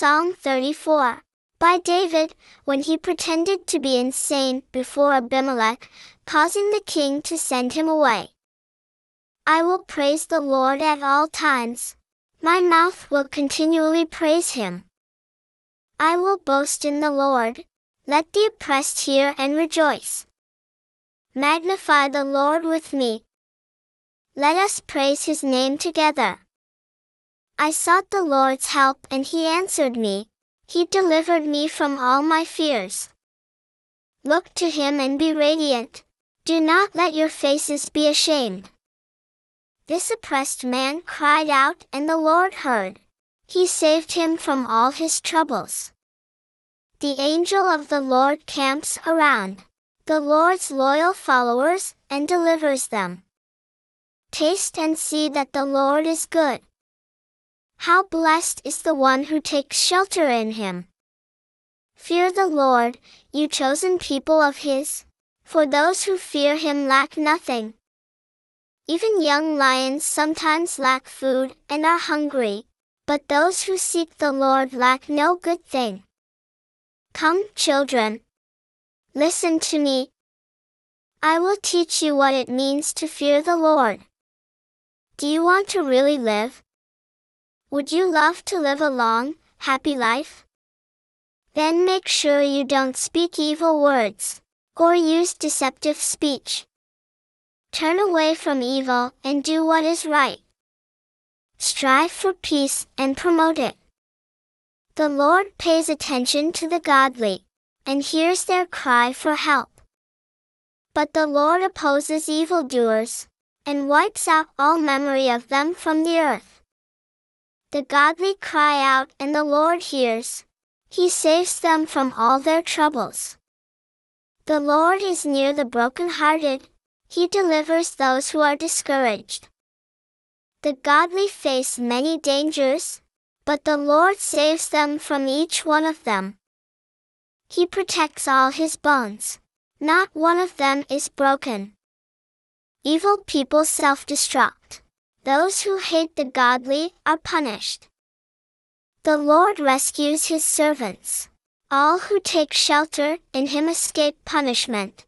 Psalm 34. By David, when he pretended to be insane before Abimelech, causing the king to send him away. I will praise the Lord at all times. My mouth will continually praise him. I will boast in the Lord. Let the oppressed hear and rejoice. Magnify the Lord with me. Let us praise his name together. I sought the Lord's help and he answered me. He delivered me from all my fears. Look to him and be radiant. Do not let your faces be ashamed. This oppressed man cried out and the Lord heard. He saved him from all his troubles. The angel of the Lord camps around the Lord's loyal followers and delivers them. Taste and see that the Lord is good. How blessed is the one who takes shelter in him. Fear the Lord, you chosen people of his, for those who fear him lack nothing. Even young lions sometimes lack food and are hungry, but those who seek the Lord lack no good thing. Come, children. Listen to me. I will teach you what it means to fear the Lord. Do you want to really live? Would you love to live a long, happy life? Then make sure you don't speak evil words, or use deceptive speech. Turn away from evil and do what is right. Strive for peace and promote it. The Lord pays attention to the godly, and hears their cry for help. But the Lord opposes evildoers, and wipes out all memory of them from the earth. The godly cry out and the Lord hears. He saves them from all their troubles. The Lord is near the brokenhearted. He delivers those who are discouraged. The godly face many dangers, but the Lord saves them from each one of them. He protects all his bones. Not one of them is broken. Evil people self-destruct. Those who hate the godly are punished. The Lord rescues his servants. All who take shelter in him escape punishment.